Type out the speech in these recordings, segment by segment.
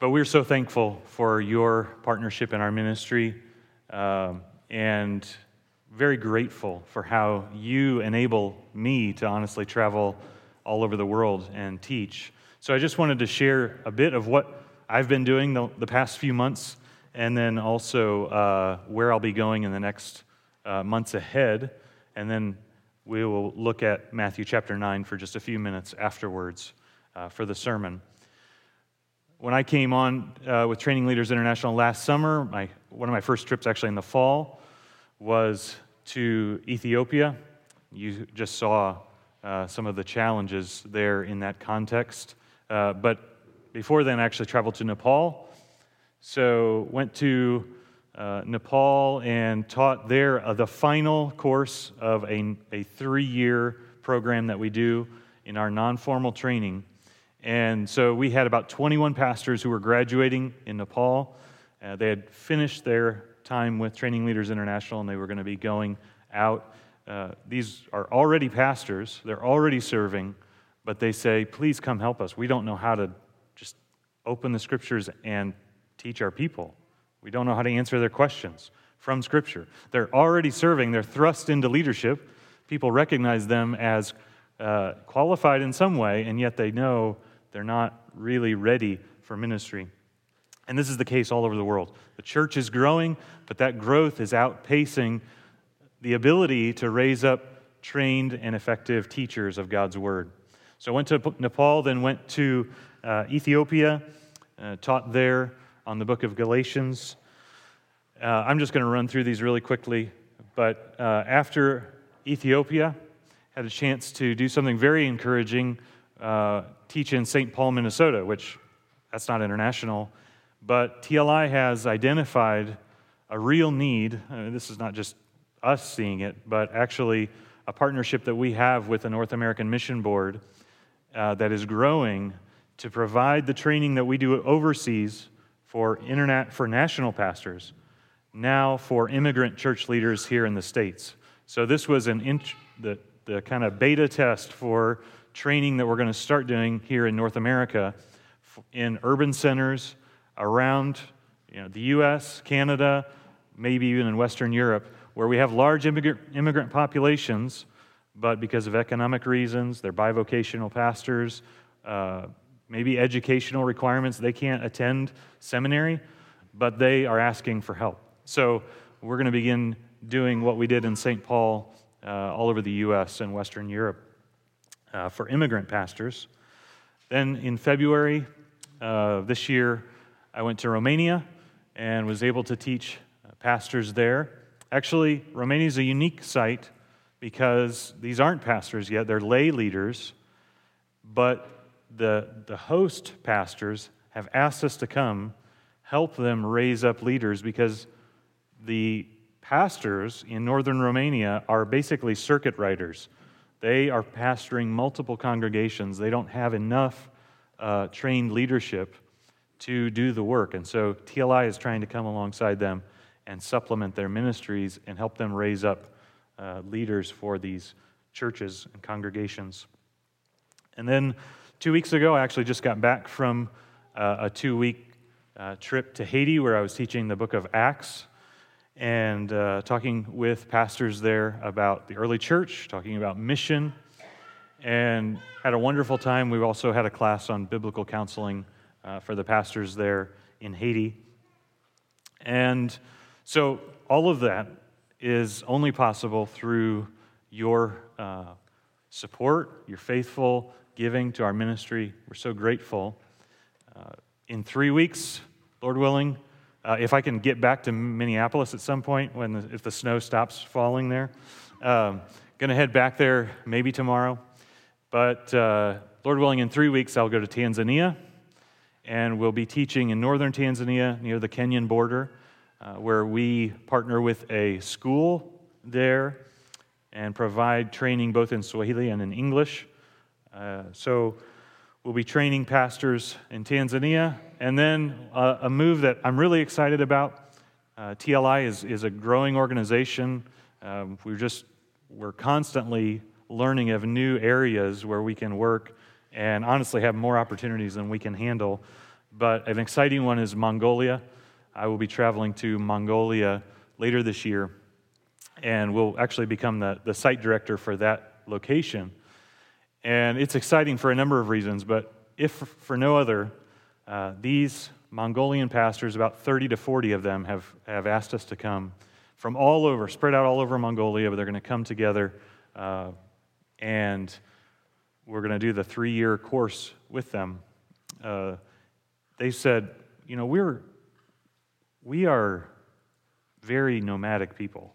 But we're so thankful for your partnership in our ministry um, and very grateful for how you enable me to honestly travel all over the world and teach. So I just wanted to share a bit of what I've been doing the, the past few months and then also uh, where I'll be going in the next uh, months ahead. And then we will look at Matthew chapter 9 for just a few minutes afterwards uh, for the sermon. When I came on uh, with Training Leaders International last summer, my, one of my first trips actually in the fall was to Ethiopia. You just saw uh, some of the challenges there in that context. Uh, but before then, I actually traveled to Nepal. So, went to uh, Nepal and taught there uh, the final course of a, a three year program that we do in our non formal training. And so we had about 21 pastors who were graduating in Nepal. Uh, they had finished their time with Training Leaders International and they were going to be going out. Uh, these are already pastors, they're already serving, but they say, please come help us. We don't know how to just open the scriptures and teach our people. We don't know how to answer their questions from Scripture. They're already serving, they're thrust into leadership. People recognize them as uh, qualified in some way, and yet they know they're not really ready for ministry. And this is the case all over the world. The church is growing, but that growth is outpacing the ability to raise up trained and effective teachers of God's Word. So I went to Nepal, then went to uh, Ethiopia, uh, taught there on the book of Galatians. Uh, I'm just going to run through these really quickly. But uh, after Ethiopia, had a chance to do something very encouraging, uh, teach in St. Paul, Minnesota, which that's not international, but TLI has identified a real need. Uh, this is not just us seeing it, but actually a partnership that we have with the North American Mission Board uh, that is growing to provide the training that we do overseas for, internet, for national pastors, now for immigrant church leaders here in the States. So this was an int- the, the kind of beta test for training that we're going to start doing here in North America in urban centers around you know, the US, Canada, maybe even in Western Europe, where we have large immigrant, populations, but because of economic reasons, they're bivocational pastors, uh, maybe educational requirements. They can't attend seminary, but they are asking for help. So we're going to begin doing what we did in St. Paul uh, all over the U.S. and Western Europe uh, for immigrant pastors. Then in February uh, this year, I went to Romania and was able to teach uh, pastors there. Actually, Romania is a unique site because these aren't pastors yet, they're lay leaders, but the, the host pastors have asked us to come help them raise up leaders because the pastors in northern Romania are basically circuit riders. They are pastoring multiple congregations. They don't have enough uh, trained leadership to do the work. And so TLI is trying to come alongside them and supplement their ministries and help them raise up uh, leaders for these churches and congregations. And then Two weeks ago, I actually just got back from uh, a two week uh, trip to Haiti where I was teaching the book of Acts and uh, talking with pastors there about the early church, talking about mission, and had a wonderful time. We also had a class on biblical counseling uh, for the pastors there in Haiti. And so all of that is only possible through your uh, support, your faithful giving to our ministry. We're so grateful. Uh, in three weeks, Lord willing, uh, if I can get back to Minneapolis at some point when the, if the snow stops falling there, um, gonna head back there maybe tomorrow. But uh, Lord willing, in three weeks I'll go to Tanzania, and we'll be teaching in northern Tanzania near the Kenyan border, uh, where we partner with a school there and provide training both in Swahili and in English uh, so we'll be training pastors in Tanzania. And then uh, a move that I'm really excited about uh, TLI is, is a growing organization. Um, we're just, we're constantly learning of new areas where we can work and honestly have more opportunities than we can handle. but an exciting one is Mongolia. I will be traveling to Mongolia later this year, and will actually become the, the site director for that location. And it's exciting for a number of reasons, but if for no other, uh, these Mongolian pastors, about 30 to 40 of them, have, have asked us to come from all over, spread out all over Mongolia, but they're going to come together uh, and we're going to do the three year course with them. Uh, they said, you know, we're, we are very nomadic people.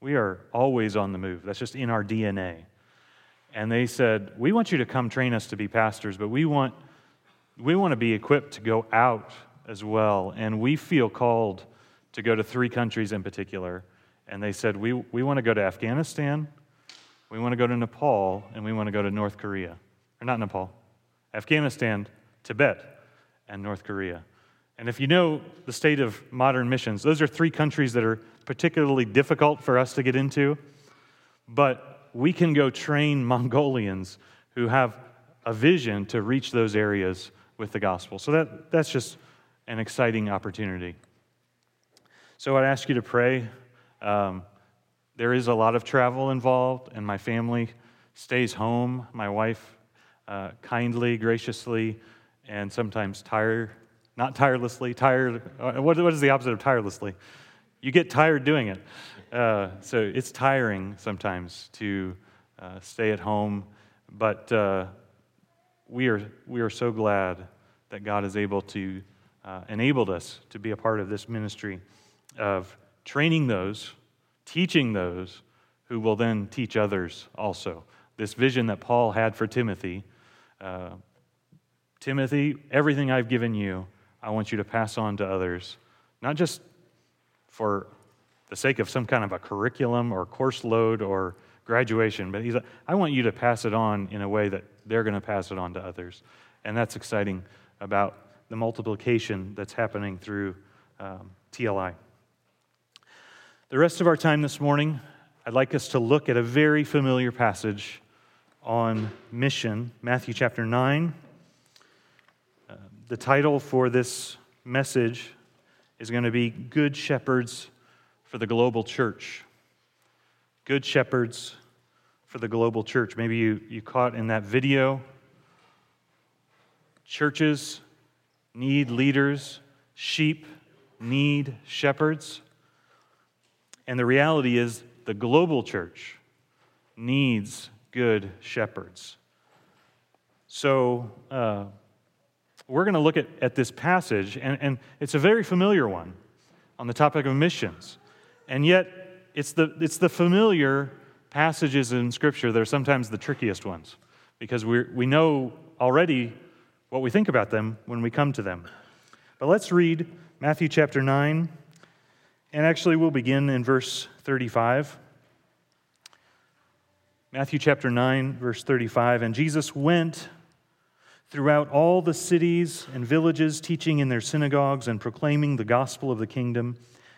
We are always on the move. That's just in our DNA. And they said, We want you to come train us to be pastors, but we want, we want to be equipped to go out as well. And we feel called to go to three countries in particular. And they said, We, we want to go to Afghanistan, we want to go to Nepal, and we want to go to North Korea. Or not Nepal, Afghanistan, Tibet, and North Korea. And if you know the state of modern missions, those are three countries that are particularly difficult for us to get into. But we can go train Mongolians who have a vision to reach those areas with the gospel. So that, that's just an exciting opportunity. So I'd ask you to pray. Um, there is a lot of travel involved, and my family stays home. My wife uh, kindly, graciously, and sometimes tired, not tirelessly, tired. Uh, what, what is the opposite of tirelessly? You get tired doing it. Uh, so it's tiring sometimes to uh, stay at home, but uh, we, are, we are so glad that God is able to uh, enabled us to be a part of this ministry of training those teaching those who will then teach others also. This vision that Paul had for Timothy uh, Timothy, everything I've given you, I want you to pass on to others, not just for the sake of some kind of a curriculum or course load or graduation, but he's like, I want you to pass it on in a way that they're going to pass it on to others. And that's exciting about the multiplication that's happening through um, TLI. The rest of our time this morning, I'd like us to look at a very familiar passage on mission, Matthew chapter 9. Uh, the title for this message is going to be Good Shepherds for the Global Church. Good Shepherds for the Global Church. Maybe you, you caught in that video. Churches need leaders, sheep need shepherds. And the reality is, the global church needs good shepherds. So, uh, we're going to look at, at this passage, and, and it's a very familiar one on the topic of missions. And yet, it's the, it's the familiar passages in Scripture that are sometimes the trickiest ones because we we know already what we think about them when we come to them. But let's read Matthew chapter 9, and actually, we'll begin in verse 35. Matthew chapter 9, verse 35. And Jesus went throughout all the cities and villages, teaching in their synagogues and proclaiming the gospel of the kingdom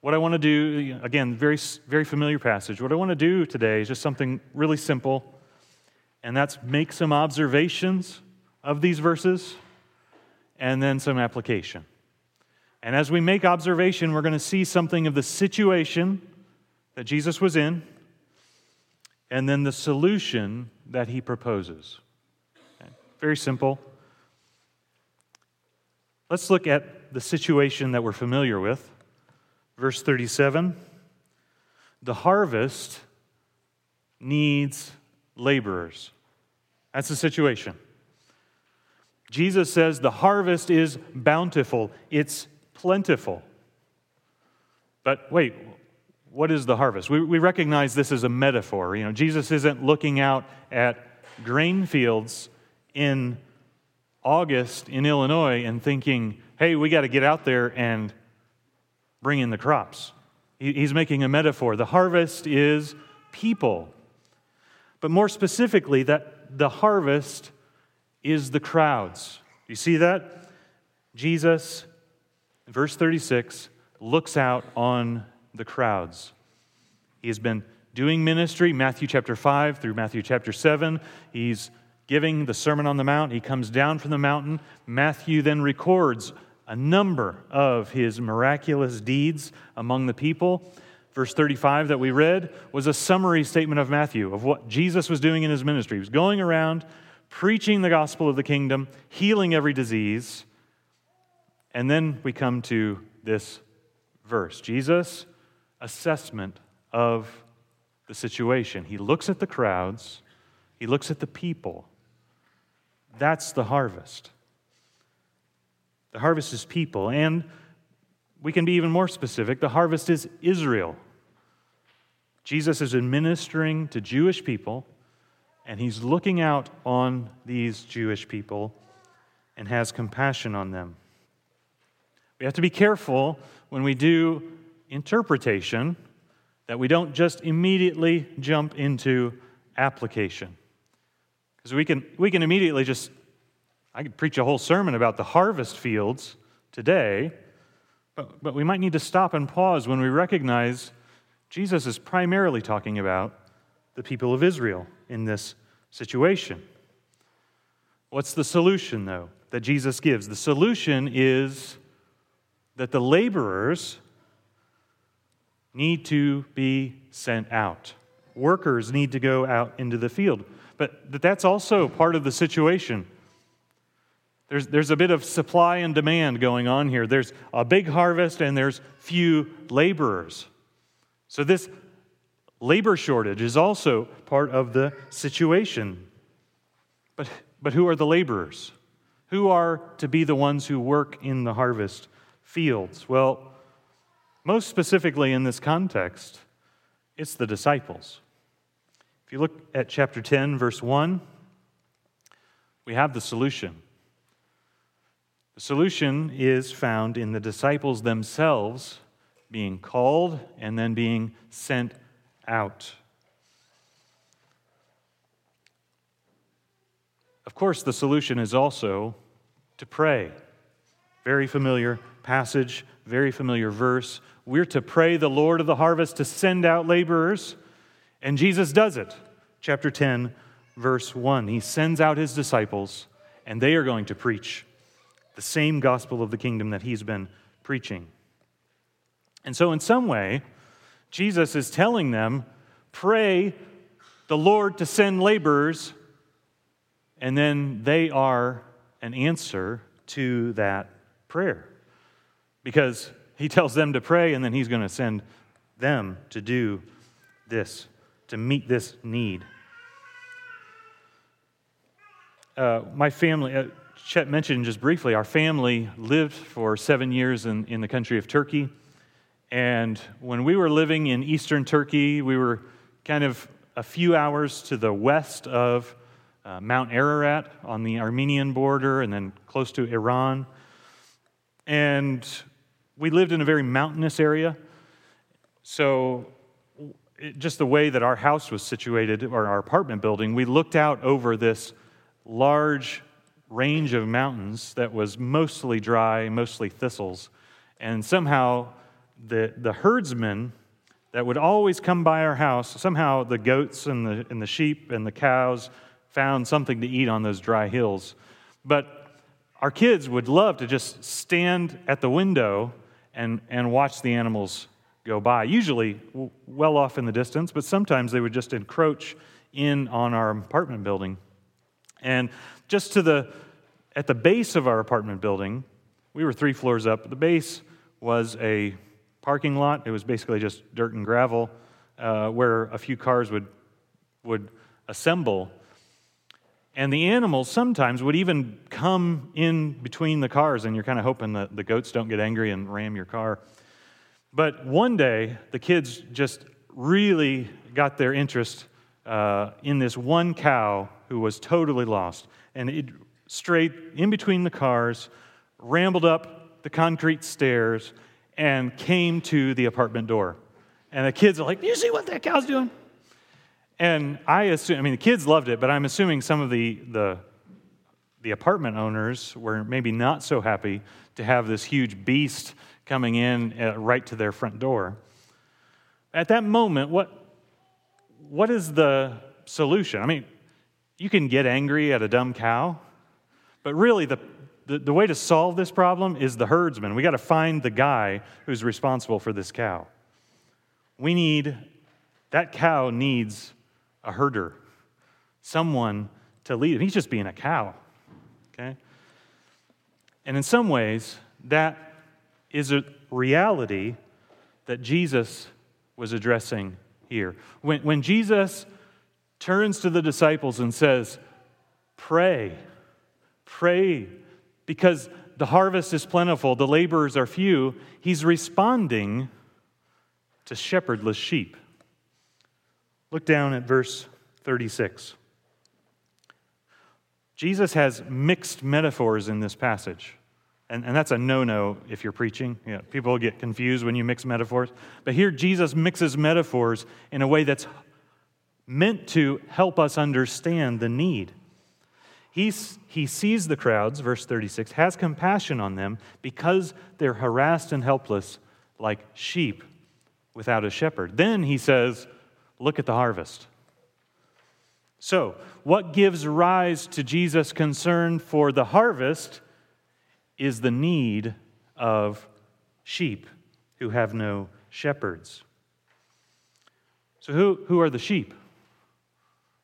What I want to do, again, very, very familiar passage. What I want to do today is just something really simple, and that's make some observations of these verses and then some application. And as we make observation, we're going to see something of the situation that Jesus was in and then the solution that he proposes. Okay. Very simple. Let's look at the situation that we're familiar with. Verse 37 The harvest needs laborers. That's the situation. Jesus says the harvest is bountiful, it's plentiful. But wait, what is the harvest? We, we recognize this as a metaphor. You know, Jesus isn't looking out at grain fields in August in Illinois and thinking, hey, we got to get out there and bring in the crops. He's making a metaphor. The harvest is people. But more specifically, that the harvest is the crowds. You see that? Jesus, verse 36, looks out on the crowds. He has been doing ministry, Matthew chapter 5 through Matthew chapter 7. He's giving the Sermon on the Mount. He comes down from the mountain. Matthew then records a number of his miraculous deeds among the people. Verse 35 that we read was a summary statement of Matthew of what Jesus was doing in his ministry. He was going around preaching the gospel of the kingdom, healing every disease. And then we come to this verse Jesus' assessment of the situation. He looks at the crowds, he looks at the people. That's the harvest. The harvest is people, and we can be even more specific. The harvest is Israel. Jesus is administering to Jewish people, and he's looking out on these Jewish people and has compassion on them. We have to be careful when we do interpretation that we don't just immediately jump into application. Because we can, we can immediately just I could preach a whole sermon about the harvest fields today, but, but we might need to stop and pause when we recognize Jesus is primarily talking about the people of Israel in this situation. What's the solution, though, that Jesus gives? The solution is that the laborers need to be sent out. Workers need to go out into the field. But that's also part of the situation. There's, there's a bit of supply and demand going on here. There's a big harvest and there's few laborers. So, this labor shortage is also part of the situation. But, but who are the laborers? Who are to be the ones who work in the harvest fields? Well, most specifically in this context, it's the disciples. If you look at chapter 10, verse 1, we have the solution. The solution is found in the disciples themselves being called and then being sent out. Of course, the solution is also to pray. Very familiar passage, very familiar verse. We're to pray the Lord of the harvest to send out laborers, and Jesus does it. Chapter 10, verse 1. He sends out his disciples, and they are going to preach the same gospel of the kingdom that he's been preaching. And so, in some way, Jesus is telling them, pray the Lord to send laborers, and then they are an answer to that prayer. Because he tells them to pray, and then he's going to send them to do this, to meet this need. Uh, my family, uh, Chet mentioned just briefly, our family lived for seven years in, in the country of Turkey. And when we were living in eastern Turkey, we were kind of a few hours to the west of uh, Mount Ararat on the Armenian border and then close to Iran. And we lived in a very mountainous area. So, it, just the way that our house was situated, or our apartment building, we looked out over this large range of mountains that was mostly dry, mostly thistles. And somehow the, the herdsmen that would always come by our house, somehow the goats and the, and the sheep and the cows found something to eat on those dry hills. But our kids would love to just stand at the window and, and watch the animals go by, usually well off in the distance, but sometimes they would just encroach in on our apartment building. And just to the at the base of our apartment building, we were three floors up. The base was a parking lot. It was basically just dirt and gravel uh, where a few cars would, would assemble. And the animals sometimes would even come in between the cars, and you're kind of hoping that the goats don't get angry and ram your car. But one day, the kids just really got their interest uh, in this one cow who was totally lost. And it straight in between the cars, rambled up the concrete stairs, and came to the apartment door. And the kids are like, Do you see what that cow's doing? And I assume, I mean, the kids loved it, but I'm assuming some of the, the, the apartment owners were maybe not so happy to have this huge beast coming in uh, right to their front door. At that moment, what, what is the solution? I mean, you can get angry at a dumb cow, but really the, the, the way to solve this problem is the herdsman. We got to find the guy who's responsible for this cow. We need, that cow needs a herder, someone to lead him. He's just being a cow, okay? And in some ways, that is a reality that Jesus was addressing here. When, when Jesus turns to the disciples and says, Pray, pray, because the harvest is plentiful, the laborers are few, he's responding to shepherdless sheep. Look down at verse 36. Jesus has mixed metaphors in this passage. And, and that's a no no if you're preaching. Yeah, people get confused when you mix metaphors. But here, Jesus mixes metaphors in a way that's meant to help us understand the need. He's, he sees the crowds, verse 36, has compassion on them because they're harassed and helpless like sheep without a shepherd. Then he says, Look at the harvest. So, what gives rise to Jesus' concern for the harvest is the need of sheep who have no shepherds. So, who, who are the sheep?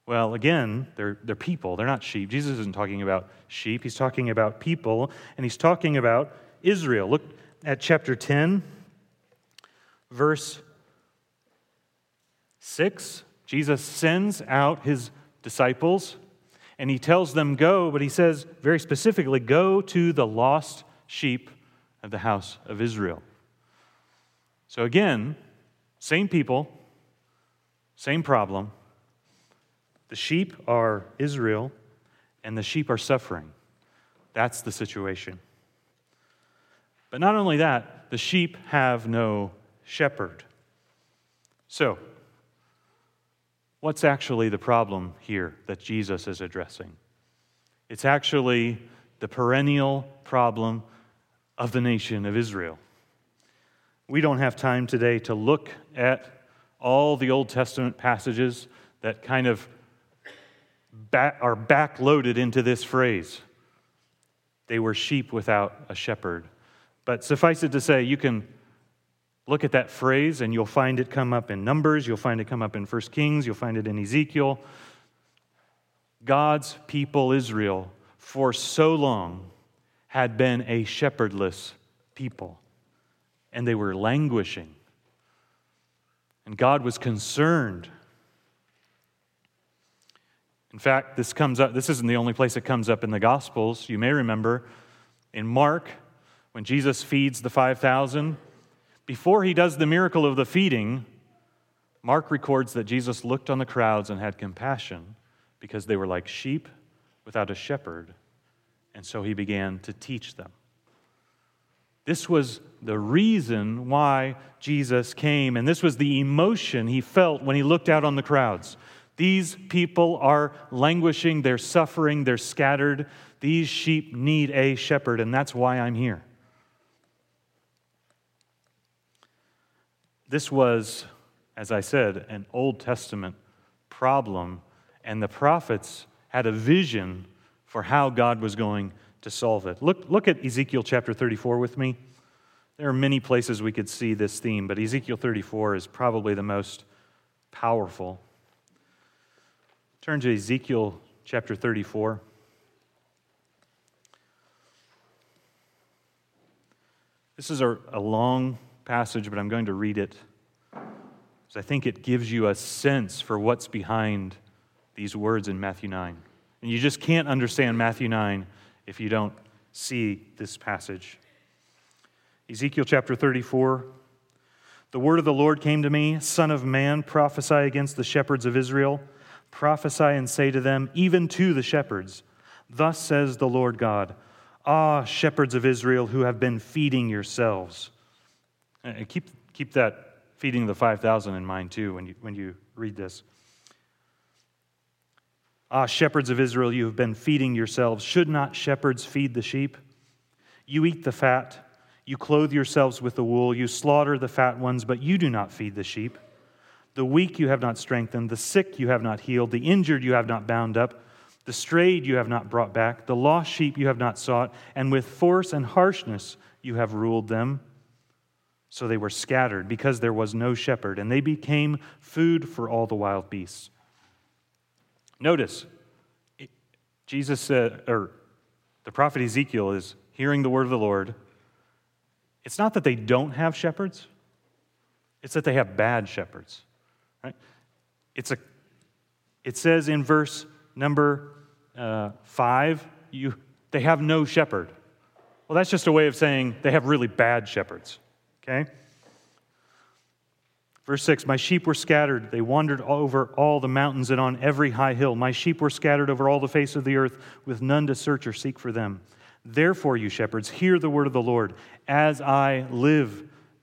Well, again, they're, they're people, they're not sheep. Jesus isn't talking about sheep, he's talking about people, and he's talking about Israel. Look at chapter 10, verse 6, Jesus sends out his disciples and he tells them, Go, but he says very specifically, Go to the lost sheep of the house of Israel. So again, same people, same problem. The sheep are Israel, and the sheep are suffering. That's the situation. But not only that, the sheep have no shepherd. So, what's actually the problem here that Jesus is addressing? It's actually the perennial problem of the nation of Israel. We don't have time today to look at all the Old Testament passages that kind of back, are backloaded into this phrase. They were sheep without a shepherd. But suffice it to say, you can Look at that phrase, and you'll find it come up in Numbers, you'll find it come up in 1 Kings, you'll find it in Ezekiel. God's people, Israel, for so long had been a shepherdless people, and they were languishing. And God was concerned. In fact, this comes up, this isn't the only place it comes up in the Gospels. You may remember in Mark, when Jesus feeds the 5,000, before he does the miracle of the feeding, Mark records that Jesus looked on the crowds and had compassion because they were like sheep without a shepherd, and so he began to teach them. This was the reason why Jesus came, and this was the emotion he felt when he looked out on the crowds. These people are languishing, they're suffering, they're scattered. These sheep need a shepherd, and that's why I'm here. This was, as I said, an Old Testament problem, and the prophets had a vision for how God was going to solve it. Look, look at Ezekiel chapter 34 with me. There are many places we could see this theme, but Ezekiel 34 is probably the most powerful. Turn to Ezekiel chapter 34. This is a, a long passage, but I'm going to read it because I think it gives you a sense for what's behind these words in Matthew 9. And you just can't understand Matthew 9 if you don't see this passage. Ezekiel chapter 34. The word of the Lord came to me, Son of man, prophesy against the shepherds of Israel. Prophesy and say to them, even to the shepherds, Thus says the Lord God Ah, shepherds of Israel who have been feeding yourselves. And keep, keep that feeding the 5,000 in mind too when you, when you read this. Ah, shepherds of Israel, you have been feeding yourselves. Should not shepherds feed the sheep? You eat the fat, you clothe yourselves with the wool, you slaughter the fat ones, but you do not feed the sheep. The weak you have not strengthened, the sick you have not healed, the injured you have not bound up, the strayed you have not brought back, the lost sheep you have not sought, and with force and harshness you have ruled them. So they were scattered because there was no shepherd, and they became food for all the wild beasts. Notice, Jesus said, or the prophet Ezekiel is hearing the word of the Lord. It's not that they don't have shepherds, it's that they have bad shepherds. Right? It's a, it says in verse number uh, five, you, they have no shepherd. Well, that's just a way of saying they have really bad shepherds. Okay? Verse 6 My sheep were scattered. They wandered over all the mountains and on every high hill. My sheep were scattered over all the face of the earth, with none to search or seek for them. Therefore, you shepherds, hear the word of the Lord. As I live,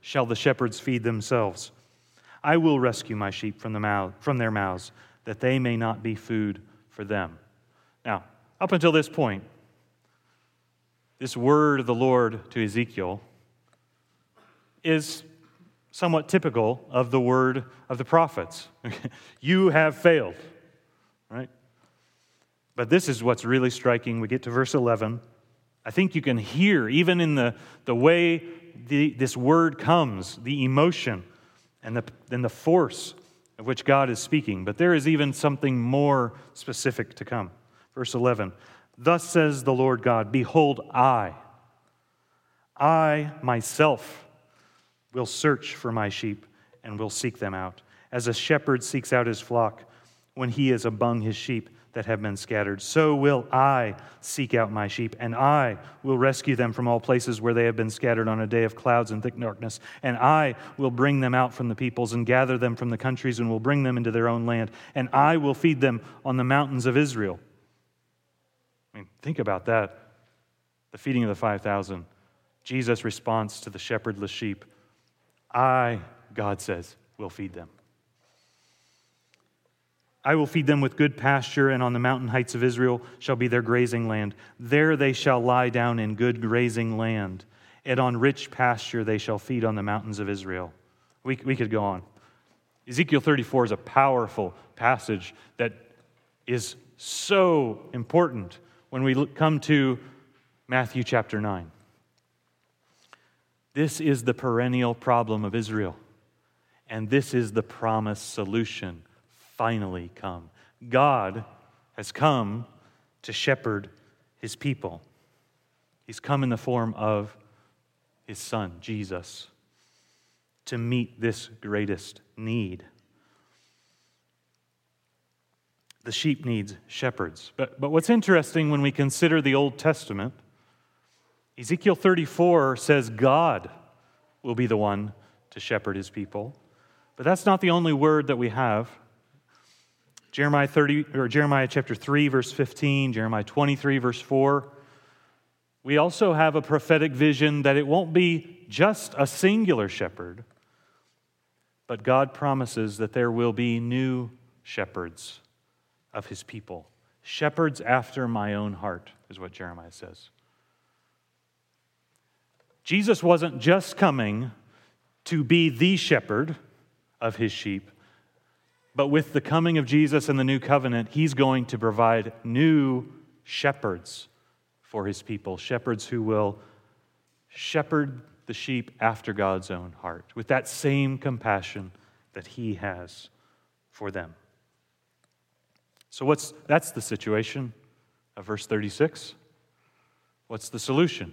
shall the shepherds feed themselves. I will rescue my sheep from, the mouth, from their mouths, that they may not be food for them. Now, up until this point, this word of the Lord to Ezekiel is somewhat typical of the word of the prophets. you have failed, right? But this is what's really striking. We get to verse 11. I think you can hear, even in the, the way the, this word comes, the emotion and the, and the force of which God is speaking. But there is even something more specific to come. Verse 11 Thus says the Lord God Behold, I, I myself will search for my sheep and will seek them out, as a shepherd seeks out his flock when he is among his sheep that have been scattered. So will I seek out my sheep, and I will rescue them from all places where they have been scattered on a day of clouds and thick darkness. And I will bring them out from the peoples and gather them from the countries and will bring them into their own land. And I will feed them on the mountains of Israel. I mean, think about that. The feeding of the 5,000. Jesus' response to the shepherdless sheep I, God says, will feed them. I will feed them with good pasture, and on the mountain heights of Israel shall be their grazing land. There they shall lie down in good grazing land, and on rich pasture they shall feed on the mountains of Israel. We, we could go on. Ezekiel 34 is a powerful passage that is so important when we come to Matthew chapter 9. This is the perennial problem of Israel, and this is the promised solution finally come. God has come to shepherd his people. He's come in the form of his son, Jesus, to meet this greatest need. The sheep needs shepherds. But, but what's interesting when we consider the Old Testament, Ezekiel 34 says God will be the one to shepherd his people. But that's not the only word that we have. Jeremiah 30 or Jeremiah chapter 3 verse 15, Jeremiah 23 verse 4. We also have a prophetic vision that it won't be just a singular shepherd, but God promises that there will be new shepherds of his people. Shepherds after my own heart is what Jeremiah says. Jesus wasn't just coming to be the shepherd of his sheep, but with the coming of Jesus and the new covenant, he's going to provide new shepherds for his people, shepherds who will shepherd the sheep after God's own heart, with that same compassion that he has for them. So what's that's the situation of verse 36? What's the solution?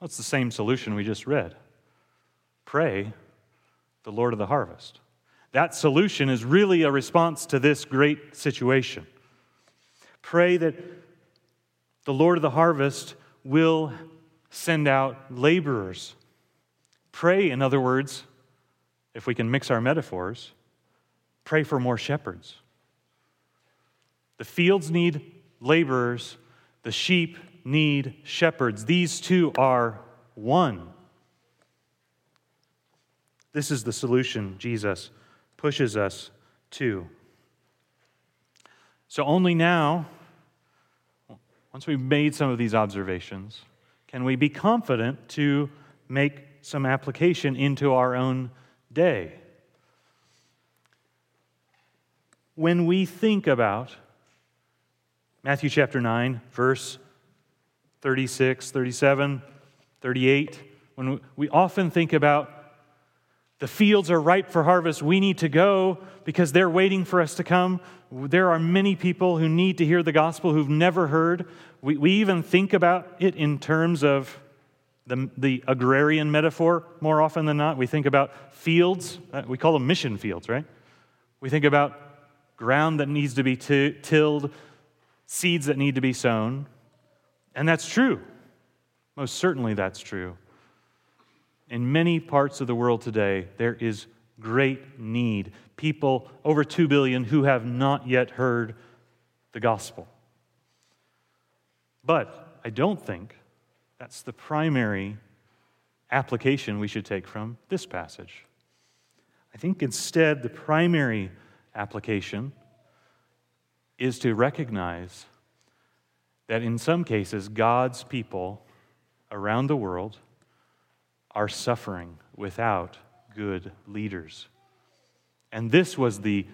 Well, it's the same solution we just read. Pray the Lord of the harvest. That solution is really a response to this great situation. Pray that the Lord of the harvest will send out laborers. Pray, in other words, if we can mix our metaphors, pray for more shepherds. The fields need laborers, the sheep need shepherds. These two are one. This is the solution Jesus pushes us to. So, only now, once we've made some of these observations, can we be confident to make some application into our own day. When we think about Matthew chapter 9, verse 36, 37, 38, when we often think about the fields are ripe for harvest. We need to go because they're waiting for us to come. There are many people who need to hear the gospel who've never heard. We, we even think about it in terms of the, the agrarian metaphor more often than not. We think about fields, uh, we call them mission fields, right? We think about ground that needs to be t- tilled, seeds that need to be sown. And that's true. Most certainly that's true. In many parts of the world today, there is great need. People, over 2 billion, who have not yet heard the gospel. But I don't think that's the primary application we should take from this passage. I think instead, the primary application is to recognize that in some cases, God's people around the world are suffering without good leaders. And this was the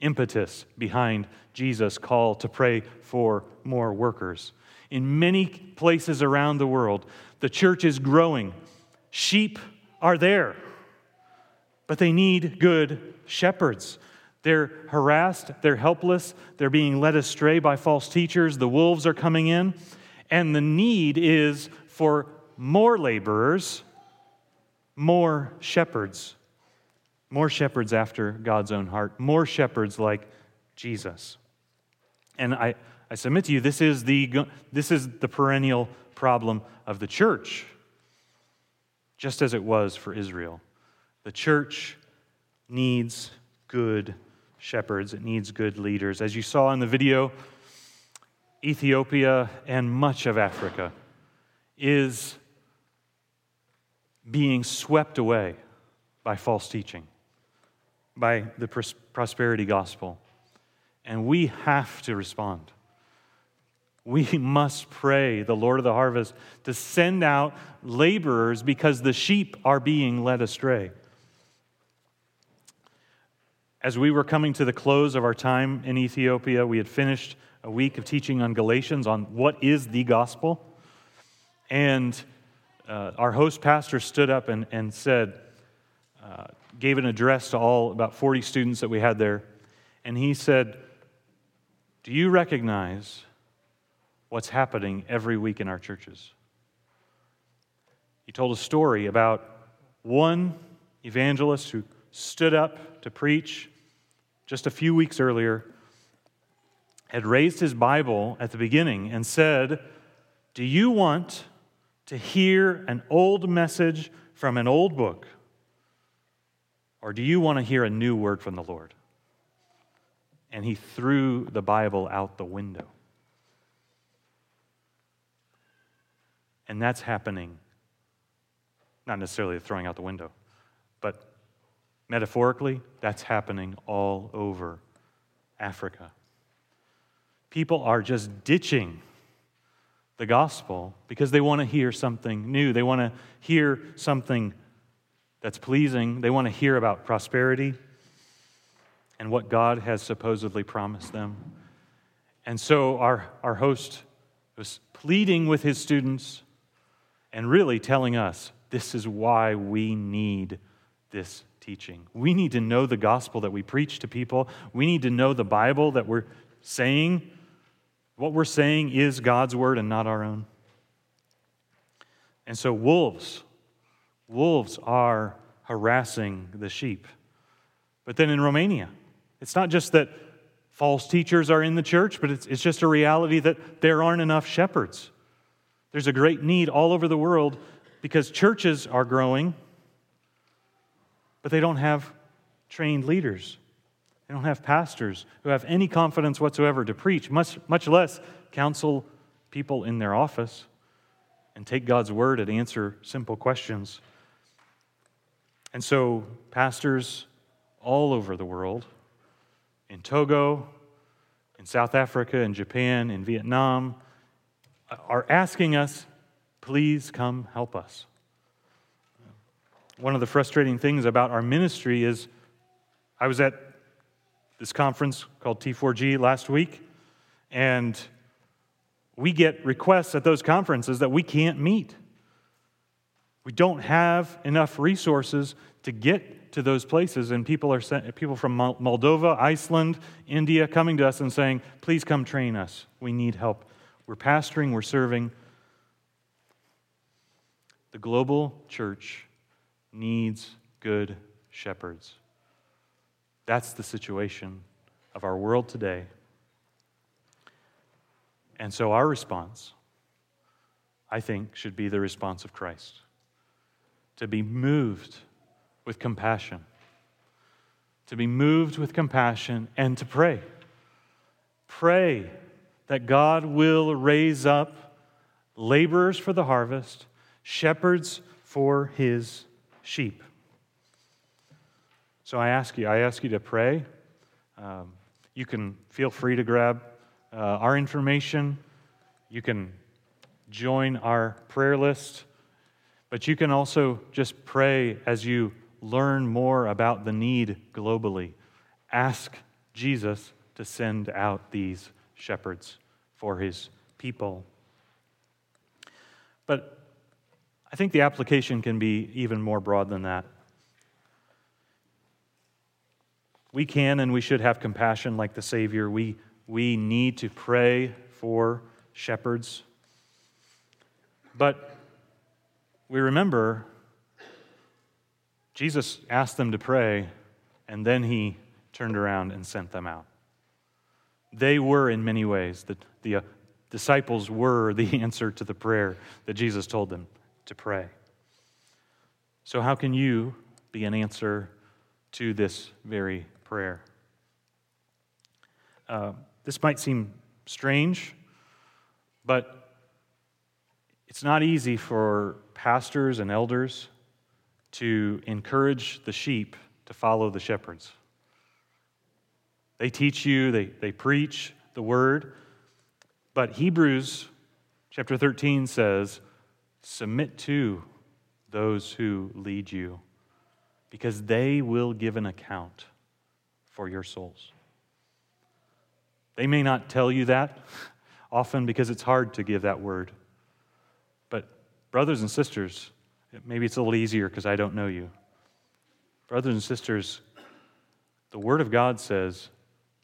impetus behind Jesus' call to pray for more workers. In many places around the world, the church is growing. Sheep are there, but they need good shepherds. They're harassed, they're helpless, they're being led astray by false teachers, the wolves are coming in, and the need is for more laborers more shepherds, more shepherds after God's own heart, more shepherds like Jesus. And I, I submit to you, this is, the, this is the perennial problem of the church, just as it was for Israel. The church needs good shepherds, it needs good leaders. As you saw in the video, Ethiopia and much of Africa is being swept away by false teaching, by the pros- prosperity gospel. And we have to respond. We must pray the Lord of the harvest to send out laborers because the sheep are being led astray. As we were coming to the close of our time in Ethiopia, we had finished a week of teaching on Galatians on what is the gospel. And uh, our host pastor stood up and, and said, uh, gave an address to all about 40 students that we had there. And he said, Do you recognize what's happening every week in our churches? He told a story about one evangelist who stood up to preach just a few weeks earlier, had raised his Bible at the beginning and said, Do you want to hear an old message from an old book? Or do you want to hear a new word from the Lord? And he threw the Bible out the window. And that's happening, not necessarily throwing out the window, but metaphorically, that's happening all over Africa. People are just ditching the gospel because they want to hear something new. They want to hear something that's pleasing. They want to hear about prosperity and what God has supposedly promised them. And so our, our host was pleading with his students and really telling us this is why we need this teaching. We need to know the gospel that we preach to people, we need to know the Bible that we're saying What we're saying is God's word and not our own. And so, wolves, wolves are harassing the sheep. But then in Romania, it's not just that false teachers are in the church, but it's, it's just a reality that there aren't enough shepherds. There's a great need all over the world because churches are growing, but they don't have trained leaders. They don't have pastors who have any confidence whatsoever to preach, much, much less counsel people in their office and take God's word and answer simple questions. And so, pastors all over the world, in Togo, in South Africa, in Japan, in Vietnam, are asking us, please come help us. One of the frustrating things about our ministry is I was at this conference called T4G last week, and we get requests at those conferences that we can't meet. We don't have enough resources to get to those places, and people are sent, people from Moldova, Iceland, India coming to us and saying, "Please come train us. We need help. We're pastoring. We're serving." The global church needs good shepherds. That's the situation of our world today. And so our response, I think, should be the response of Christ to be moved with compassion, to be moved with compassion, and to pray. Pray that God will raise up laborers for the harvest, shepherds for his sheep. So I ask you, I ask you to pray. Um, you can feel free to grab uh, our information. You can join our prayer list. But you can also just pray as you learn more about the need globally. Ask Jesus to send out these shepherds for his people. But I think the application can be even more broad than that. We can and we should have compassion like the Savior. We we need to pray for shepherds. But we remember Jesus asked them to pray, and then he turned around and sent them out. They were, in many ways, the, the uh, disciples were the answer to the prayer that Jesus told them to pray. So, how can you be an answer to this very prayer? Uh, this might seem strange, but it's not easy for pastors and elders to encourage the sheep to follow the shepherds. They teach you, they, they preach the word, but Hebrews chapter 13 says, Submit to those who lead you, because they will give an account for your souls. They may not tell you that often because it's hard to give that word. But, brothers and sisters, maybe it's a little easier because I don't know you. Brothers and sisters, the Word of God says,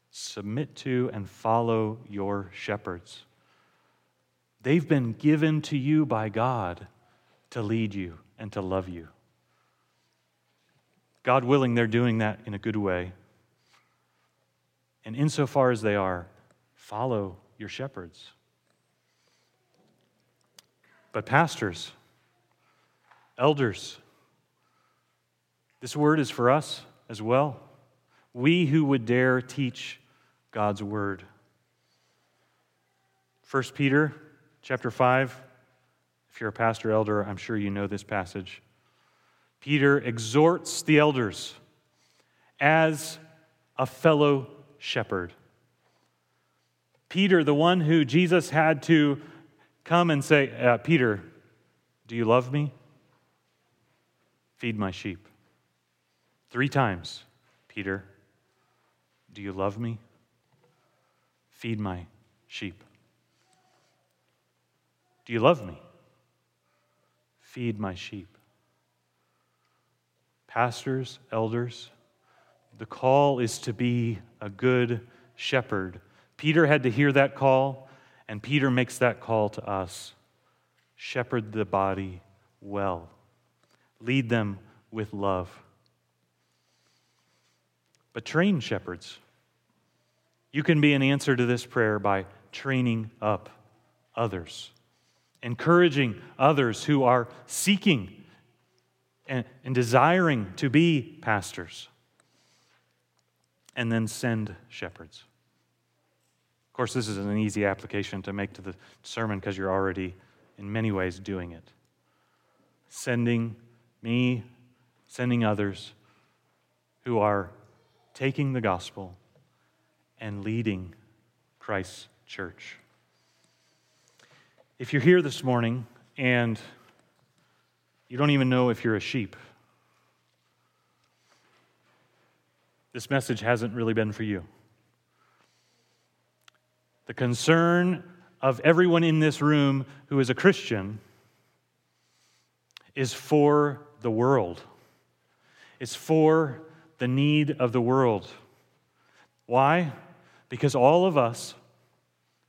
submit to and follow your shepherds. They've been given to you by God to lead you and to love you. God willing, they're doing that in a good way. And insofar as they are, follow your shepherds. But, pastors, elders, this word is for us as well. We who would dare teach God's word. 1 Peter chapter 5. If you're a pastor elder, I'm sure you know this passage. Peter exhorts the elders as a fellow shepherd. Peter, the one who Jesus had to come and say, uh, Peter, do you love me? Feed my sheep. Three times, Peter, do you love me? Feed my sheep. Do you love me? Feed my sheep. Pastors, elders, the call is to be a good shepherd. Peter had to hear that call. And Peter makes that call to us shepherd the body well, lead them with love. But train shepherds. You can be an answer to this prayer by training up others, encouraging others who are seeking and, and desiring to be pastors, and then send shepherds. Of course, this is an easy application to make to the sermon because you're already, in many ways, doing it. Sending me, sending others who are taking the gospel and leading Christ's church. If you're here this morning and you don't even know if you're a sheep, this message hasn't really been for you. The concern of everyone in this room who is a Christian is for the world. It's for the need of the world. Why? Because all of us,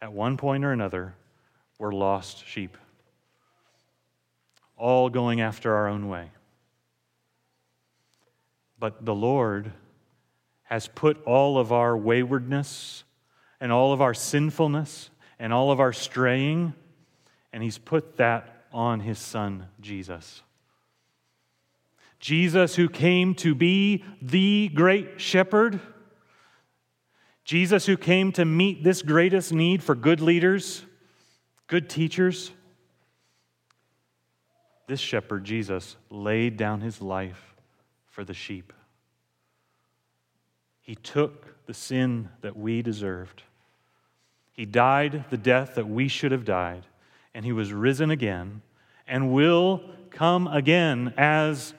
at one point or another, were lost sheep, all going after our own way. But the Lord has put all of our waywardness and all of our sinfulness and all of our straying, and He's put that on His Son, Jesus. Jesus, who came to be the great shepherd, Jesus, who came to meet this greatest need for good leaders, good teachers. This shepherd, Jesus, laid down his life for the sheep. He took the sin that we deserved. He died the death that we should have died, and he was risen again and will come again as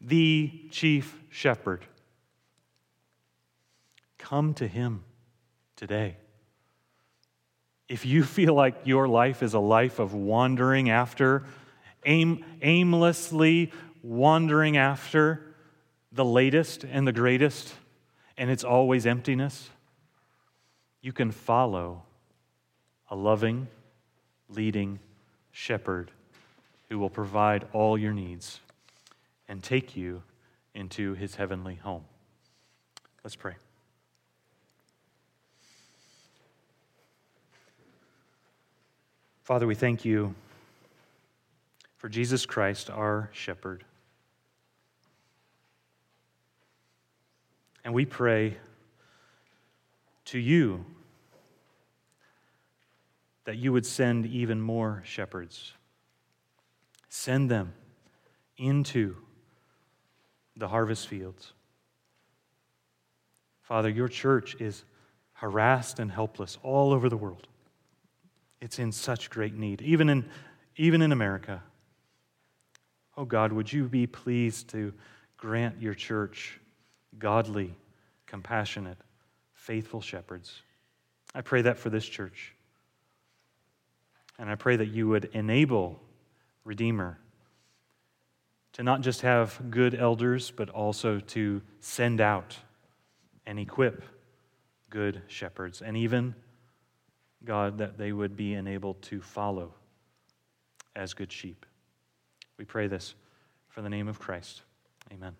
the chief shepherd. Come to him today. If you feel like your life is a life of wandering after, aim, aimlessly wandering after the latest and the greatest, and it's always emptiness, you can follow a loving, leading shepherd who will provide all your needs and take you into his heavenly home. Let's pray. Father, we thank you for Jesus Christ, our shepherd. And we pray to you that you would send even more shepherds. Send them into the harvest fields. Father, your church is harassed and helpless all over the world. It's in such great need, even in, even in America. Oh God, would you be pleased to grant your church godly, compassionate, faithful shepherds? I pray that for this church. And I pray that you would enable Redeemer to not just have good elders, but also to send out and equip good shepherds, and even, God, that they would be enabled to follow as good sheep. We pray this for the name of Christ. Amen.